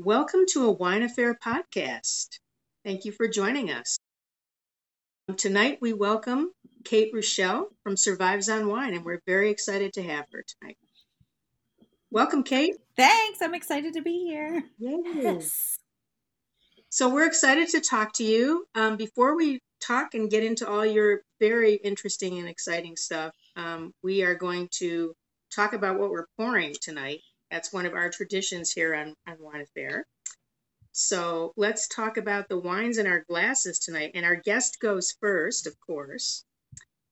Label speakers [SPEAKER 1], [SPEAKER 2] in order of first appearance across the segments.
[SPEAKER 1] Welcome to a Wine Affair podcast. Thank you for joining us. Tonight we welcome Kate Rochelle from Survives on Wine, and we're very excited to have her tonight. Welcome, Kate.
[SPEAKER 2] Thanks. I'm excited to be here.
[SPEAKER 1] Yes. So we're excited to talk to you. Um, before we talk and get into all your very interesting and exciting stuff, um, we are going to talk about what we're pouring tonight. That's one of our traditions here on, on Wine Affair. So let's talk about the wines in our glasses tonight. And our guest goes first, of course.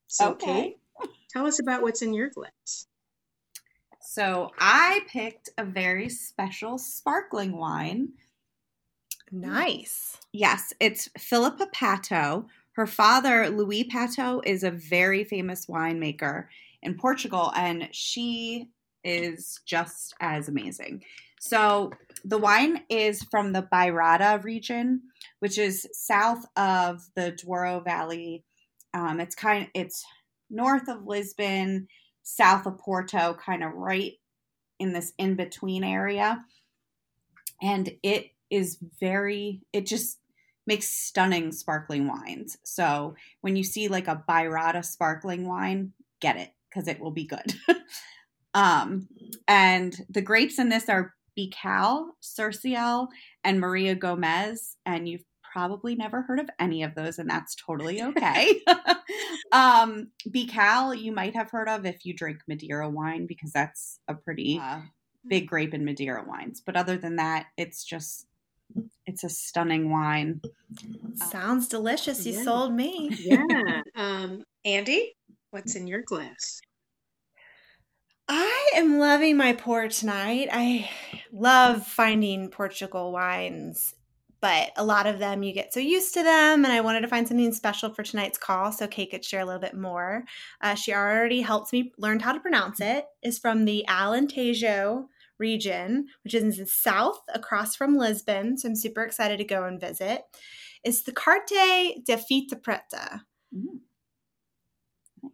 [SPEAKER 1] So,
[SPEAKER 2] Okay.
[SPEAKER 1] Kate, tell us about what's in your glass.
[SPEAKER 2] So I picked a very special sparkling wine.
[SPEAKER 3] Nice.
[SPEAKER 2] Yes, it's Filipa Pato. Her father, Luís Pato, is a very famous winemaker in Portugal, and she is just as amazing. So the wine is from the Bairrada region, which is south of the Douro Valley. Um, it's kind it's north of Lisbon, south of Porto, kind of right in this in between area. And it is very, it just makes stunning sparkling wines. So when you see like a Bairrada sparkling wine, get it because it will be good. um, and the grapes in this are Bical, Cercial, and Maria Gomes. And you've probably never heard of any of those, and that's totally okay. um, Bical, you might have heard of if you drink Madeira wine because that's a pretty uh, big grape in Madeira wines. But other than that, it's just it's a stunning wine.
[SPEAKER 3] Sounds delicious. You
[SPEAKER 1] Yeah.
[SPEAKER 3] sold me.
[SPEAKER 1] Yeah. um, Andy, what's in your glass?
[SPEAKER 3] I am loving my pour tonight. I love finding Portugal wines, but a lot of them you get so used to them. And I wanted to find something special for tonight's call so Kate could share a little bit more. Uh, she already helped me learn how to pronounce it. Is from the Alentejo region, which is in the south across from Lisbon. So I'm super excited to go and visit. It's the Carte de Fita Preta.
[SPEAKER 2] Mm.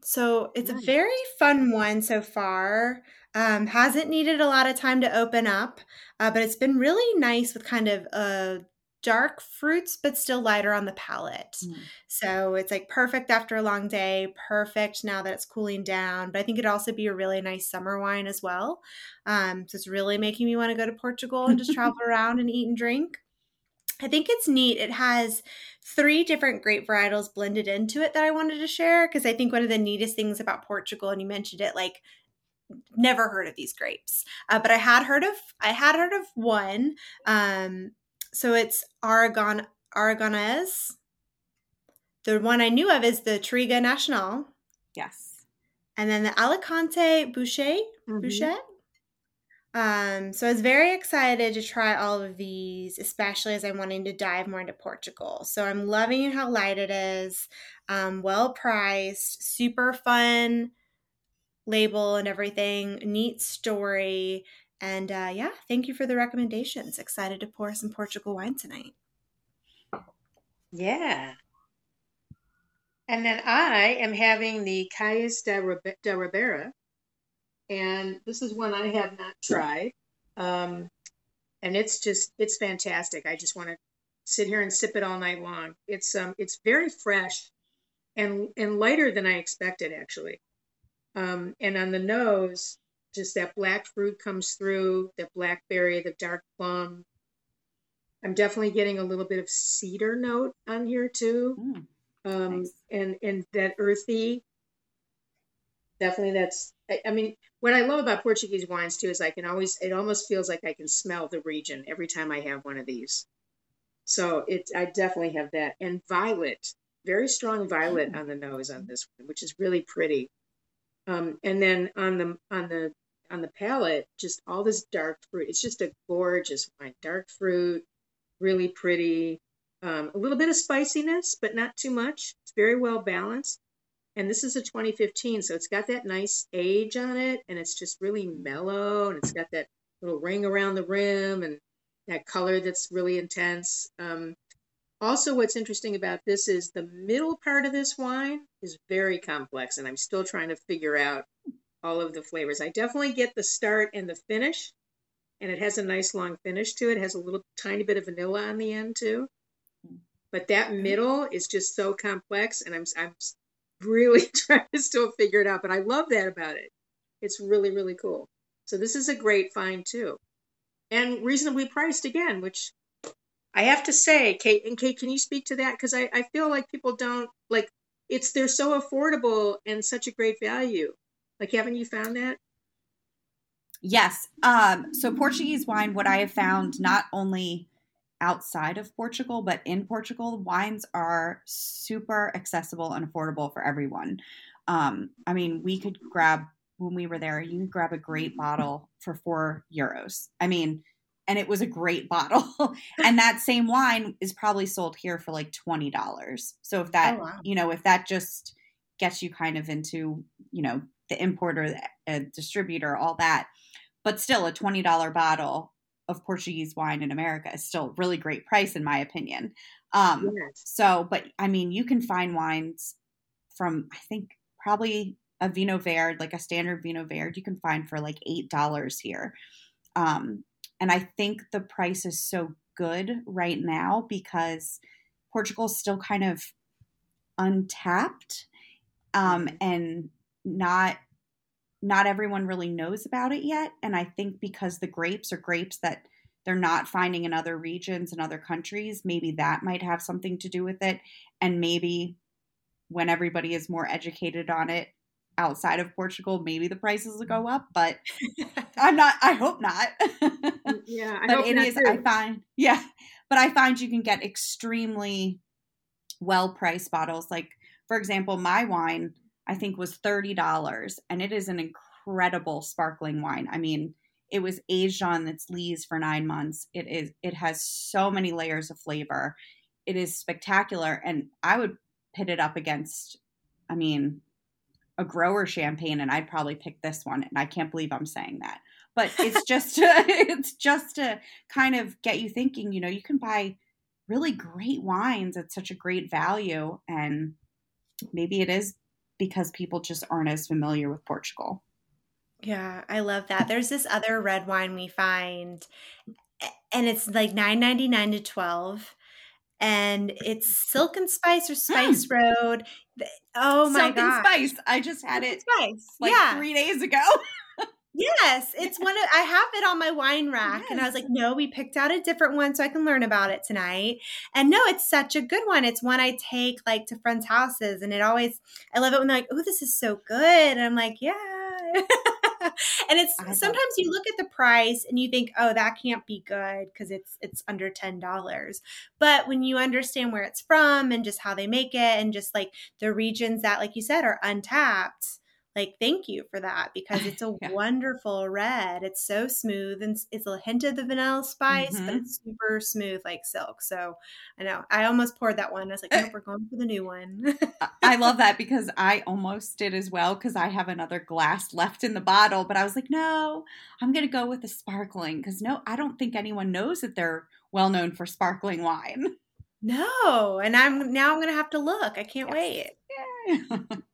[SPEAKER 3] So it's
[SPEAKER 1] Nice.
[SPEAKER 3] a very fun one so far. Um, hasn't needed a lot of time to open up, uh, but it's been really nice with kind of uh, dark fruits, but still lighter on the palate.
[SPEAKER 2] Mm.
[SPEAKER 3] So it's like perfect after a long day, perfect now that it's cooling down. But I think it'd also be a really nice summer wine as well. Um, so it's really making me want to go to Portugal and just travel around and eat and drink. I think it's neat. It has three different grape varietals blended into it that I wanted to share because I think one of the neatest things about Portugal, and you mentioned it, like never heard of these grapes, uh, but I had heard of I had heard of one. Um, so it's Aragon Aragonez. The one I knew of is the Touriga Nacional,
[SPEAKER 2] Yes.
[SPEAKER 3] and then the Alicante Bouschet.
[SPEAKER 1] Mhm.
[SPEAKER 3] Bouschet. Um, so I was very excited to try all of these, especially as I'm wanting to dive more into Portugal. So I'm loving how light it is, um, well priced, super fun label and everything, neat story. And uh, yeah, thank you for the recommendations. Excited to pour some Portugal wine tonight.
[SPEAKER 1] Yeah. And then I am having the Ribe- de Ribera. And this is one I have not tried. Um, and it's just, it's fantastic. I just want to sit here and sip it all night long. It's, um, it's very fresh and, and lighter than I expected, actually. Um, and on the nose, just that black fruit comes through, the blackberry, the dark plum. I'm definitely getting a little bit of cedar note on here too
[SPEAKER 2] Mm.
[SPEAKER 1] um
[SPEAKER 2] Nice.
[SPEAKER 1] and and that earthy definitely that's I, I mean what i love about portuguese wines too is i can always it almost feels like i can smell the region every time i have one of these. So it i definitely have that. And violet very strong violet on the nose on this one which is really pretty. Um and then on the on the on the palate just all this dark fruit it's just a gorgeous wine dark fruit really pretty. Um, a little bit of spiciness, but not too much. It's very well balanced. And this is a 2015, so it's got that nice age on it, and it's just really mellow, and it's got that little ring around the rim, and that color that's really intense. Um, also, what's interesting about this is the middle part of this wine is very complex, and I'm still trying to figure out all of the flavors. I definitely get the start and the finish, and it has a nice long finish to it. It has a little tiny bit of vanilla on the end too. But that
[SPEAKER 2] Mm-hmm.
[SPEAKER 1] middle is just so complex, and I'm I'm really trying to still figure it out. But I love that about it. It's really really cool. So this is a great find too, and reasonably priced again, which I have to say, Kate. And Kate, can you speak to that? Because I I feel like people don't like it's they're so affordable and such a great value. Like, haven't you found that?
[SPEAKER 2] Yes. Um, so Portuguese wine, what I have found not only outside of Portugal, but in Portugal, wines are super accessible and affordable for everyone. Um, I mean, we could grab when we were there, you could grab a great bottle for four euros. I mean, and it was a great bottle. and that same wine is probably sold here for like twenty dollars. So if that,
[SPEAKER 3] Oh, wow.
[SPEAKER 2] you know, if that just gets you kind of into, you know, the importer, the uh, distributor, all that, but still a twenty dollar bottle of Portuguese wine in America is still a really great price in my opinion. Um,
[SPEAKER 1] Yes.
[SPEAKER 2] so, but I mean, you can find wines from I think probably a Vinho Verde, like a standard Vinho Verde, you can find for like eight dollars here. Um, and I think the price is so good right now because Portugal's still kind of untapped, um, and not not everyone really knows about it yet. And I think because the grapes are grapes that they're not finding in other regions and other countries, maybe that might have something to do with it. And maybe when everybody is more educated on it outside of Portugal, maybe the prices will go up. But I'm not, I hope not.
[SPEAKER 1] Mm, yeah, I
[SPEAKER 2] but
[SPEAKER 1] hope
[SPEAKER 2] it is,
[SPEAKER 1] too.
[SPEAKER 2] I find, yeah, but I find you can get extremely well priced bottles. Like, for example, my wine, I think was $30 and it is an incredible sparkling wine. I mean, it was aged on its lees for nine months. It is, it has so many layers of flavor. It is spectacular. And I would pit it up against, I mean, a grower champagne and I'd probably pick this one. And I can't believe I'm saying that. But it's just to, it's just to kind of get you thinking, you know, you can buy really great wines at such a great value and maybe it is because people just aren't as familiar with Portugal.
[SPEAKER 3] Yeah, I love that. There's this other red wine we find, and it's like nine ninety nine to twelve, and it's Silk and Spice or Spice Road. Oh my
[SPEAKER 2] Silk and
[SPEAKER 3] god,
[SPEAKER 2] Spice. I just had it
[SPEAKER 3] Spice.
[SPEAKER 2] like
[SPEAKER 3] yeah,
[SPEAKER 2] three days ago.
[SPEAKER 3] yes, it's one of I have it on my wine rack, and I was like, no, we picked out a different one so I can learn about it tonight. And no, it's such a good one. It's one I take like to friends' houses, and it always I love it when they're like, oh, this is so good, and I'm like, yeah. and it's sometimes you look at the price and you think, oh, that can't be good because it's it's under ten dollars. But when you understand where it's from and just how they make it, and just like the regions that, like you said, are untapped, like thank you for that because it's a
[SPEAKER 2] Yeah.
[SPEAKER 3] wonderful red. It's so smooth and it's a hint of the vanilla spice, but
[SPEAKER 2] Mhm.
[SPEAKER 3] it's super smooth like silk. So I know I almost poured that one. I was like, nope, we're going for the new one.
[SPEAKER 2] I love that because I almost did as well because I have another glass left in the bottle, but I was like, no, I'm going to go with the sparkling because no, I don't think anyone knows that they're well known for sparkling wine.
[SPEAKER 3] no, and I'm now I'm gonna have to look. I can't
[SPEAKER 2] Yes.
[SPEAKER 3] wait.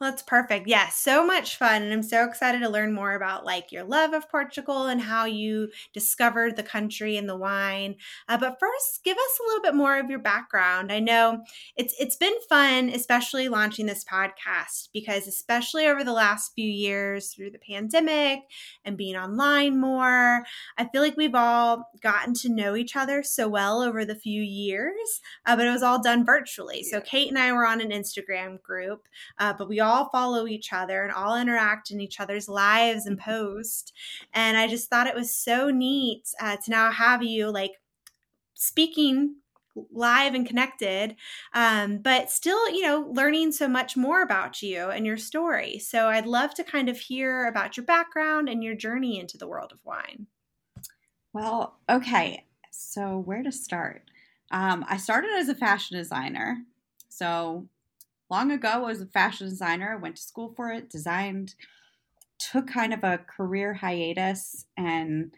[SPEAKER 3] Well, that's perfect. Yeah, so much fun. And I'm so excited to learn more about like your love of Portugal and how you discovered the country and the wine. Uh, but first, give us a little bit more of your background. I know it's it's been fun, especially launching this podcast, because especially over the last few years through the pandemic and being online more, I feel like we've all gotten to know each other so well over the few years. Uh, but it was all done virtually. So Kate and I were on an Instagram group uh, but we all follow each other and all interact in each other's lives and post. And I just thought it was so neat uh, to now have you like speaking live and connected, um, but still, you know, learning so much more about you and your story. So I'd love to kind of hear about your background and your journey into the world of wine.
[SPEAKER 2] Well, okay. So, where to start? Um, I started as a fashion designer. So, long ago, I was a fashion designer, I went to school for it, designed, took kind of a career hiatus, and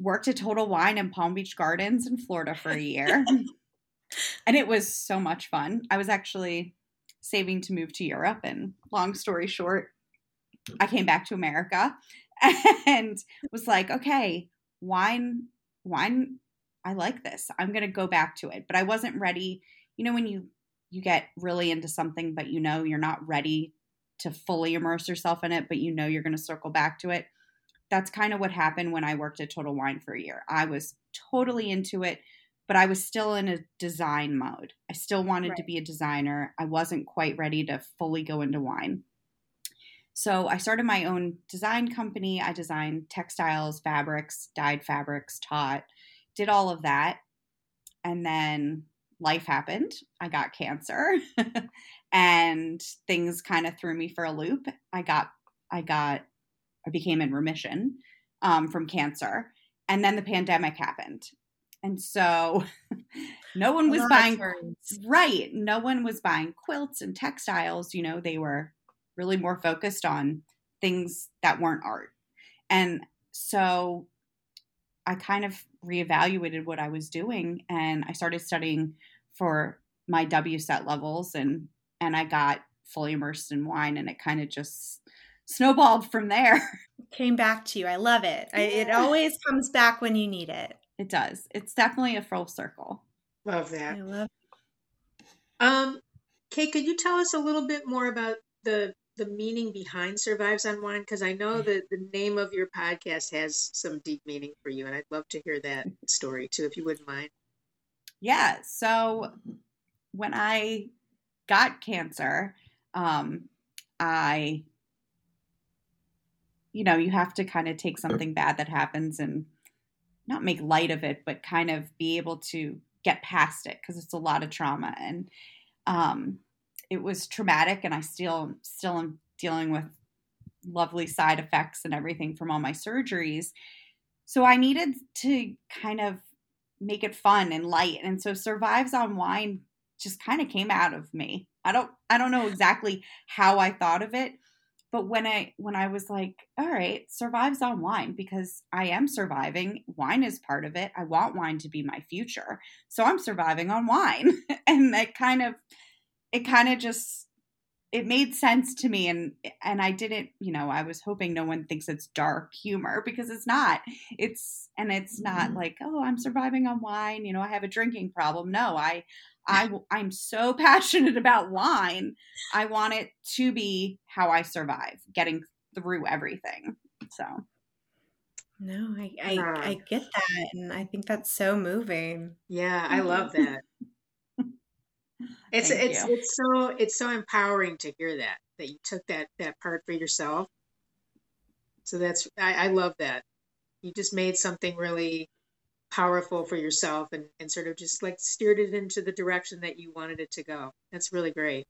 [SPEAKER 2] worked at Total Wine in Palm Beach Gardens in Florida for a year. and it was so much fun. I was actually saving to move to Europe, and long story short, I came back to America and was like, okay, wine, wine, I like this. I'm going to go back to it. But I wasn't ready. You know, when you, you get really into something, but you know you're not ready to fully immerse yourself in it, but you know you're going to circle back to it. That's kind of what happened when I worked at Total Wine for a year. I was totally into it, but I was still in a design mode. I still wanted right. to be a designer. I wasn't quite ready to fully go into wine. So I started my own design company. I designed textiles, fabrics, dyed fabrics, taught, did all of that. And then life happened. I got cancer and things kind of threw me for a loop. I got, I got, I became in remission um, from cancer. And then the pandemic happened. And so no one was buying, right. No one was buying quilts and textiles. You know, they were really more focused on things that weren't art. And so I kind of reevaluated what I was doing and I started studying for my WSET levels and and I got fully immersed in wine and it kind of just snowballed from there.
[SPEAKER 3] Came back to you. I love it. Yeah. I, it always comes back when you need it.
[SPEAKER 2] It does. It's definitely a full circle.
[SPEAKER 1] Love that. I love. Um, Kate, could you tell us a little bit more about the the meaning behind survives on wine because i know that the name of your podcast has some deep meaning for you and i'd love to hear that story too if you wouldn't mind
[SPEAKER 2] yeah so when i got cancer um i you know you have to kind of take something bad that happens and not make light of it but kind of be able to get past it because it's a lot of trauma and um it was traumatic and I still still am dealing with lovely side effects and everything from all my surgeries. So I needed to kind of make it fun and light. And so Survives on Wine just kind of came out of me. I don't I don't know exactly how I thought of it, but when I when I was like, all right, survives on wine because I am surviving. Wine is part of it. I want wine to be my future. So I'm surviving on wine. and that kind of it kind of just it made sense to me and and I didn't, you know, I was hoping no one thinks it's dark humor because it's not. It's and it's not mm-hmm. like, oh, I'm surviving on wine, you know, I have a drinking problem. No, I I I'm so passionate about wine. I want it to be how I survive, getting through everything. So
[SPEAKER 3] no, I I, I get that and I think that's so moving.
[SPEAKER 1] Yeah, I love that. It's Thank it's you. it's so it's so empowering to hear that that you took that that part for yourself. So that's I, I love that. You just made something really powerful for yourself and, and sort of just like steered it into the direction that you wanted it to go. That's really great.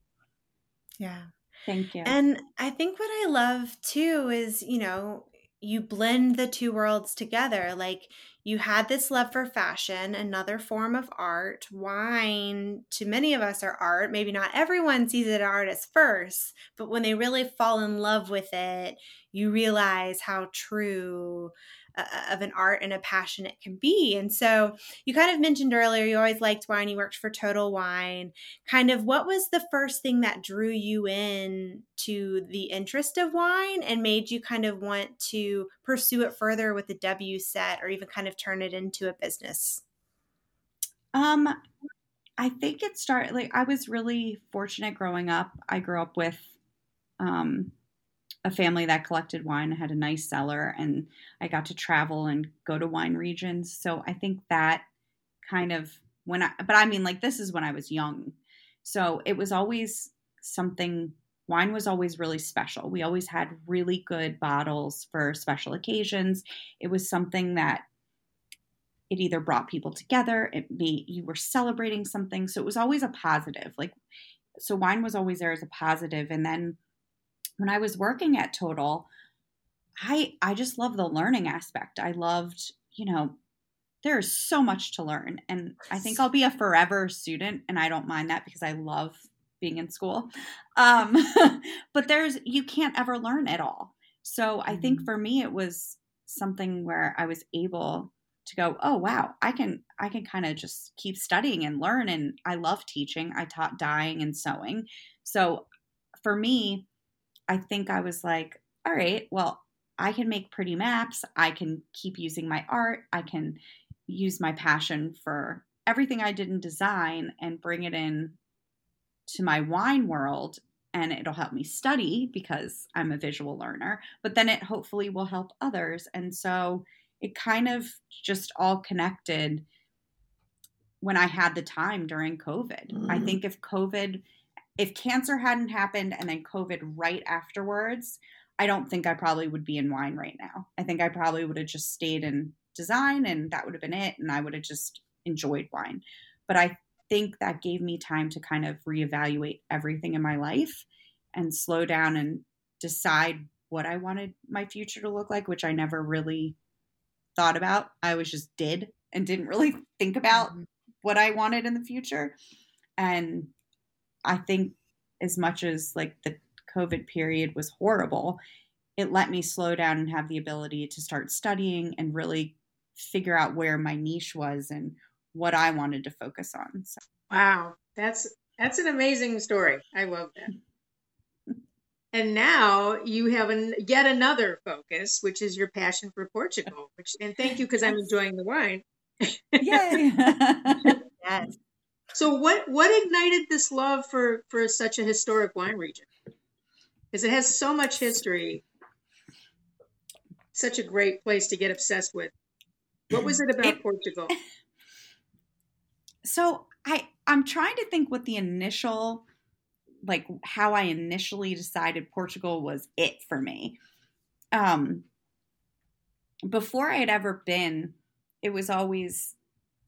[SPEAKER 3] Yeah.
[SPEAKER 2] Thank you.
[SPEAKER 3] And I think what I love too is, you know, you blend the two worlds together. Like you had this love for fashion, another form of art. Wine, to many of us, are art. Maybe not everyone sees it as art as first, but when they really fall in love with it, you realize how true of an art and a passion it can be. And so you kind of mentioned earlier you always liked wine, you worked for Total Wine. Kind of what was the first thing that drew you in to the interest of wine and made you kind of want to pursue it further with the WSET or even kind of turn it into a business?
[SPEAKER 2] Um I think it started like I was really fortunate growing up. I grew up with um a family that collected wine had a nice cellar and I got to travel and go to wine regions. So I think that kind of when I but I mean like this is when I was young. So it was always something wine was always really special. We always had really good bottles for special occasions. It was something that it either brought people together, it made you were celebrating something. So it was always a positive. Like so wine was always there as a positive and then when I was working at Total, I I just love the learning aspect. I loved, you know, there's so much to learn and I think I'll be a forever student and I don't mind that because I love being in school. Um, but there's you can't ever learn it all. So I think mm-hmm. for me it was something where I was able to go, "Oh wow, I can I can kind of just keep studying and learn and I love teaching. I taught dyeing and sewing. So for me, I think I was like, all right, well, I can make pretty maps. I can keep using my art. I can use my passion for everything I did in design and bring it in to my wine world and it'll help me study because I'm a visual learner, but then it hopefully will help others. And so it kind of just all connected when I had the time during COVID. Mm. I think if COVID, if cancer hadn't happened and then COVID right afterwards, I don't think I probably would be in wine right now. I think I probably would have just stayed in design and that would have been it. And I would have just enjoyed wine. But I think that gave me time to kind of reevaluate everything in my life and slow down and decide what I wanted my future to look like, which I never really thought about. I was just did and didn't really think about mm-hmm. what I wanted in the future. And I think as much as like the COVID period was horrible, it let me slow down and have the ability to start studying and really figure out where my niche was and what I wanted to focus on. So.
[SPEAKER 1] Wow, that's that's an amazing story. I love that. and now you have an, yet another focus, which is your passion for Portugal. Which and thank you because I'm enjoying the wine.
[SPEAKER 2] Yay! yes.
[SPEAKER 1] So what what ignited this love for for such a historic wine region? Because it has so much history. Such a great place to get obsessed with. What was it about it, Portugal?
[SPEAKER 2] so I I'm trying to think what the initial like how I initially decided Portugal was it for me. Um before I had ever been, it was always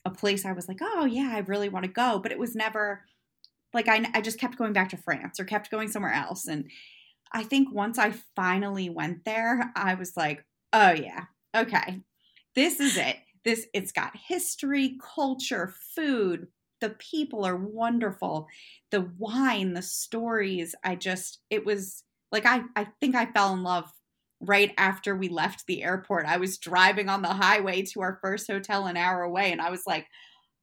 [SPEAKER 2] a place I was like, "Oh yeah, I really want to go," but it was never like I I just kept going back to France or kept going somewhere else and I think once I finally went there, I was like, "Oh yeah. Okay. This is it this it's got history culture food the people are wonderful the wine the stories i just it was like i i think i fell in love right after we left the airport i was driving on the highway to our first hotel an hour away and i was like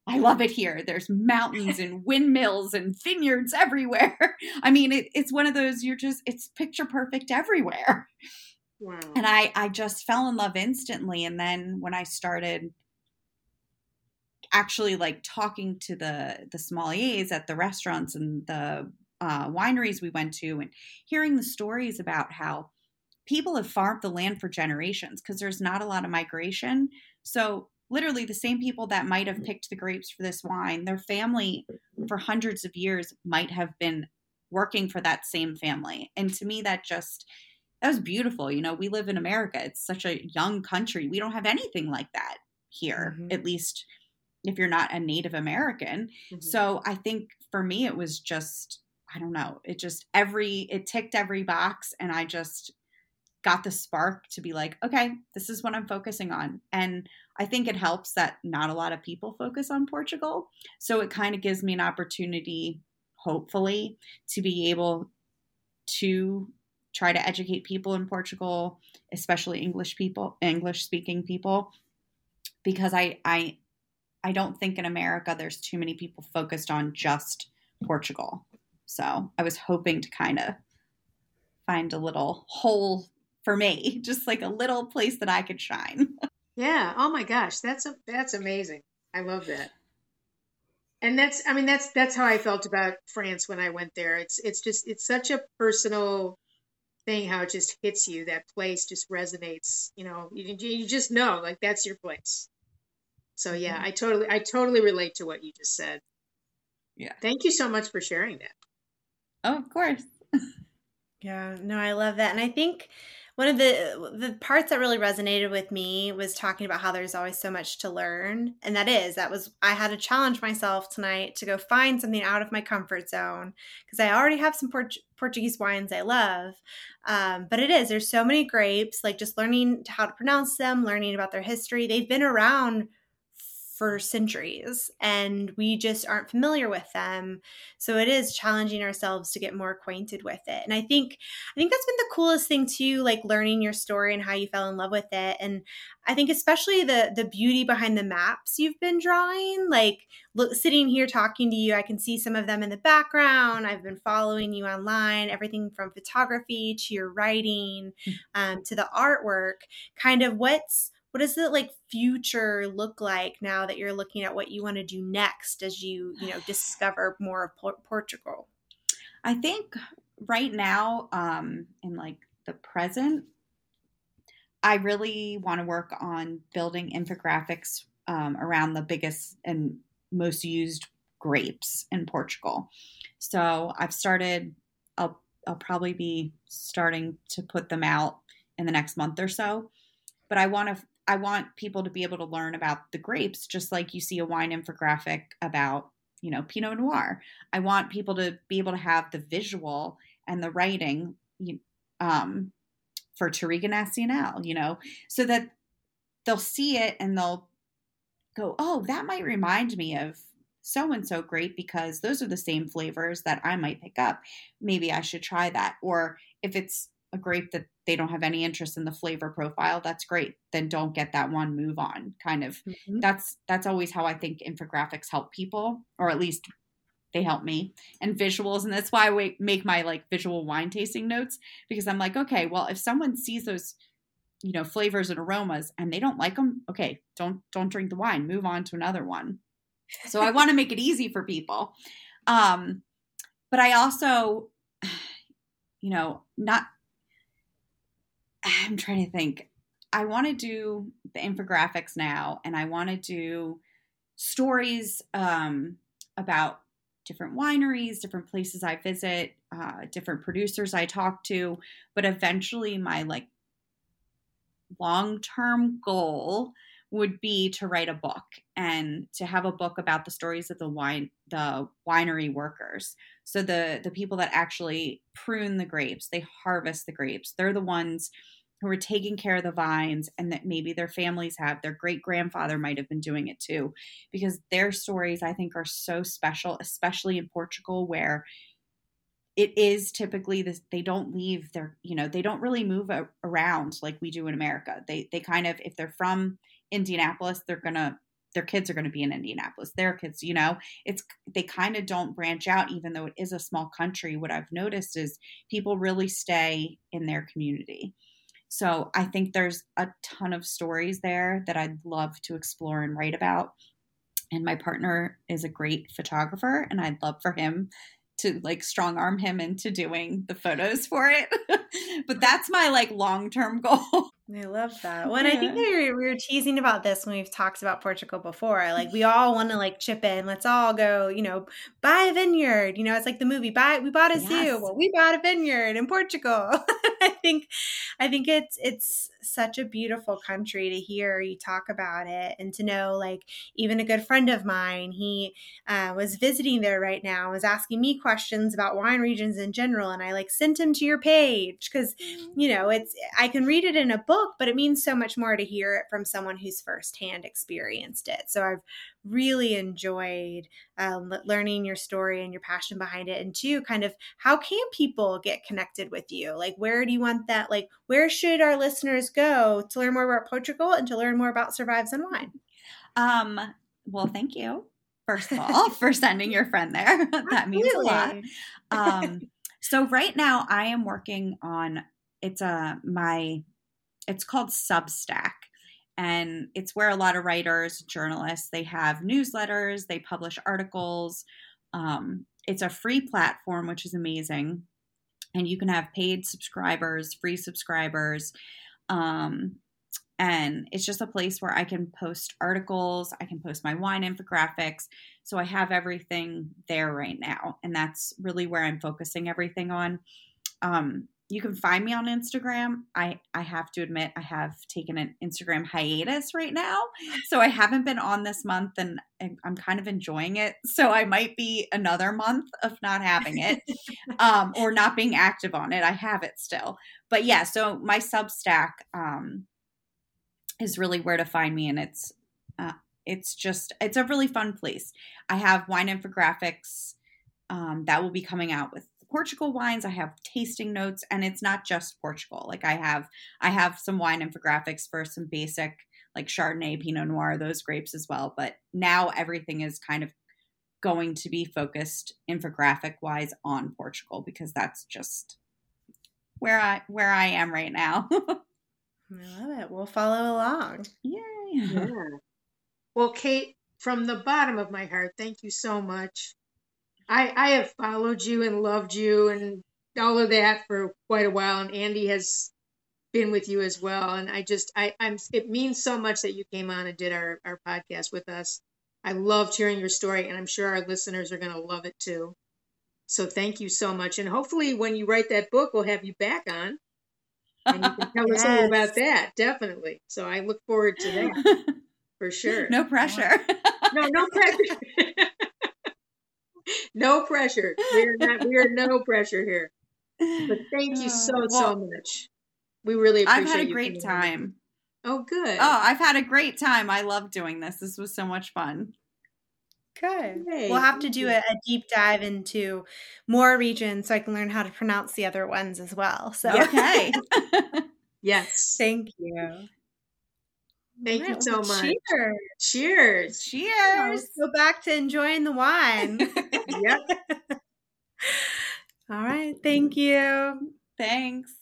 [SPEAKER 2] I love it here. There's mountains and windmills and vineyards everywhere. I mean, it, it's one of those you're just it's picture perfect everywhere. Wow. And I I just fell in love instantly and then when I started actually like talking to the the sommeliers at the restaurants and the uh, wineries we went to and hearing the stories about how people have farmed the land for generations because there's not a lot of migration. So literally the same people that might have picked the grapes for this wine, their family for hundreds of years might have been working for that same family. And to me that just that was beautiful. You know, we live in America. It's such a young country. We don't have anything like that here, mm-hmm. at least if you're not a Native American. Mm-hmm. So I think for me, it was just, I don't know, it just every, it ticked every box. And I just got the spark to be like, okay, this is what I'm focusing on. And I think it helps that not a lot of people focus on Portugal. So it kind of gives me an opportunity, hopefully, to be able to try to educate people in Portugal, especially English people, English speaking people, because I, I, I don't think in America there's too many people focused on just Portugal. So I was hoping to kind of find a little hole for me, just like a little place that I could shine.
[SPEAKER 1] Yeah. Oh my gosh, that's a, that's amazing. I love that. And that's I mean that's that's how I felt about France when I went there. It's it's just it's such a personal thing how it just hits you. That place just resonates. You know, you, you just know like that's your place. So yeah, mm-hmm. I totally I totally relate to what you just said.
[SPEAKER 2] Yeah.
[SPEAKER 1] Thank you so much for sharing that.
[SPEAKER 2] Oh, of course.
[SPEAKER 3] yeah, no, I love that. And I think one of the the parts that really resonated with me was talking about how there's always so much to learn. And that is that was i had to challenge myself tonight to go find something out of my comfort zone because i already have some Port- portuguese wines i love. Um, but it is there's so many grapes like just learning how to pronounce them learning about their history. They've been around for centuries and we just aren't familiar with them. So it is challenging ourselves to get more acquainted with it. And i think i think that's been the coolest thing too like learning your story and how you fell in love with it. And i think especially the the beauty behind the maps you've been drawing like look, sitting here talking to you i can see some of them in the background. I've been following you online everything from photography to your writing hmm. um, to the artwork. Kind of what's what does the like future look like now that you're looking at what you want to do next as you you know discover more of Por- portugal?
[SPEAKER 2] I think right now um in like the present i really want to work on building infographics um, around the biggest and most used grapes in portugal. So i've started i'll i'll probably be starting to put them out in the next month or so but i want to I want people to be able to learn about the grapes, just like you see a wine infographic about, you know, Pinot Noir. I want people to be able to have the visual and the writing um, for Touriga Nacional, you know, so that they'll see it and they'll go, oh, that might remind me of so and so grape because those are the same flavors that I might pick up. Maybe I should try that. Or if it's a grape that they don't have any interest in the flavor profile that's great. Then don't get that one move on kind of. Mm-hmm. that's that's always how i think infographics help people or at least they help me. And visuals and that's why i make my like visual wine tasting notes because i'm like okay well if someone sees those you know flavors and aromas and they don't like them okay don't don't drink the wine move on to another one. So i want to make it easy for people. Um but i also you know not I'm trying to think. I want to do the infographics now, and I want to do stories um, about different wineries, different places I visit, uh, different producers I talk to. But eventually, my like long term goal would be to write a book and to have a book about the stories of the wine the winery workers. So the the people that actually prune the grapes they harvest the grapes. They're the ones who are taking care of the vines and that maybe their families have. Their great grandfather might have been doing it too because their stories i think are so special especially in portugal where it is typically this they don't leave their you know they don't really move around like we do in america. They they kind of if they're from indianapolis they're gonna their kids are going to be in indianapolis their kids you know it's they kind of don't branch out even though it is a small country what i've noticed is people really stay in their community so i think there's a ton of stories there that i'd love to explore and write about and my partner is a great photographer and i'd love for him to like strong arm him into doing the photos for it. but that's my like long term goal.
[SPEAKER 3] I love that. When yeah. I think we were, we were teasing about this when we've talked about Portugal before. Like we mm-hmm. all want to like chip in. Let's all go, you know, buy a vineyard. You know, it's like the movie. Buy we bought a yes. zoo. Well, we bought a vineyard in Portugal. I think, I think it's it's such a beautiful country to hear you talk about it and to know like even a good friend of mine he uh, was visiting there right now and was asking me questions about wine regions in general and i like sent him to your page because you know it's i can read it in a book but it means so much more to hear it from someone who's firsthand experienced it. So i've really enjoyed um, learning your story and your passion behind it and two kind of how can people get connected with you? Like where do you want that like where should our listeners go to learn more about portugal and to learn more about survives on wine.
[SPEAKER 2] Um well thank you first of all for sending your friend there. That means a lot. Um so right now i am working on it's a my it's called substack and it's where a lot of writers journalists they have newsletters they publish articles. Um, it's a free platform which is amazing and you can have paid subscribers free subscribers um, and it's just a place where i can post articles i can post my wine infographics. So i have everything there right now. And that's really where i'm focusing everything on. Um, you can find me on Instagram. I I have to admit I have taken an Instagram hiatus right now. So I haven't been on this month and I'm kind of enjoying it. So I might be another month of not having it um, or not being active on it. I have it still. But yeah, so my Substack um, is really where to find me and it's uh, it's just it's a really fun place. I have wine infographics um, that will be coming out with Portugal wines. I have tasting notes, and it's not just Portugal. Like I have I have some wine infographics for some basic like Chardonnay, Pinot Noir, those grapes as well. But now everything is kind of going to be focused infographic wise on Portugal because that's just where I where I am right now.
[SPEAKER 3] I love it. We'll follow along.
[SPEAKER 2] Yay.
[SPEAKER 1] Yeah. Well, Kate, from the bottom of my heart, thank you so much. I I have followed you and loved you and all of that for quite a while, and Andy has been with you as well. And I just I I'm it means so much that you came on and did our our podcast with us. I loved hearing your story, and I'm sure our listeners are going to love it too. So thank you so much, and hopefully, when you write that book, we'll have you back on, and you can tell us all about that. Definitely. So I look forward to that for sure.
[SPEAKER 2] No pressure.
[SPEAKER 1] No, no pressure. no pressure. We're not. We are no pressure here. But thank you so uh,
[SPEAKER 2] well,
[SPEAKER 1] so much. We really appreciate.
[SPEAKER 2] I've had a
[SPEAKER 1] you
[SPEAKER 2] great
[SPEAKER 1] coming on.
[SPEAKER 2] time.
[SPEAKER 1] Oh, good.
[SPEAKER 2] Oh, I've had a great time. I love doing this. This was so much fun.
[SPEAKER 3] Good.
[SPEAKER 1] Yay,
[SPEAKER 3] we'll have to do a, a deep dive into more regions so I can learn how to pronounce the other ones as well. So
[SPEAKER 2] Okay.
[SPEAKER 1] Yes.
[SPEAKER 3] thank you.
[SPEAKER 1] Thank you so
[SPEAKER 3] well,
[SPEAKER 1] much.
[SPEAKER 3] Cheers.
[SPEAKER 1] Cheers.
[SPEAKER 2] Cheers.
[SPEAKER 3] Let's go back to enjoying the wine.
[SPEAKER 1] Yep.
[SPEAKER 3] All right. Thank you.
[SPEAKER 2] Thanks.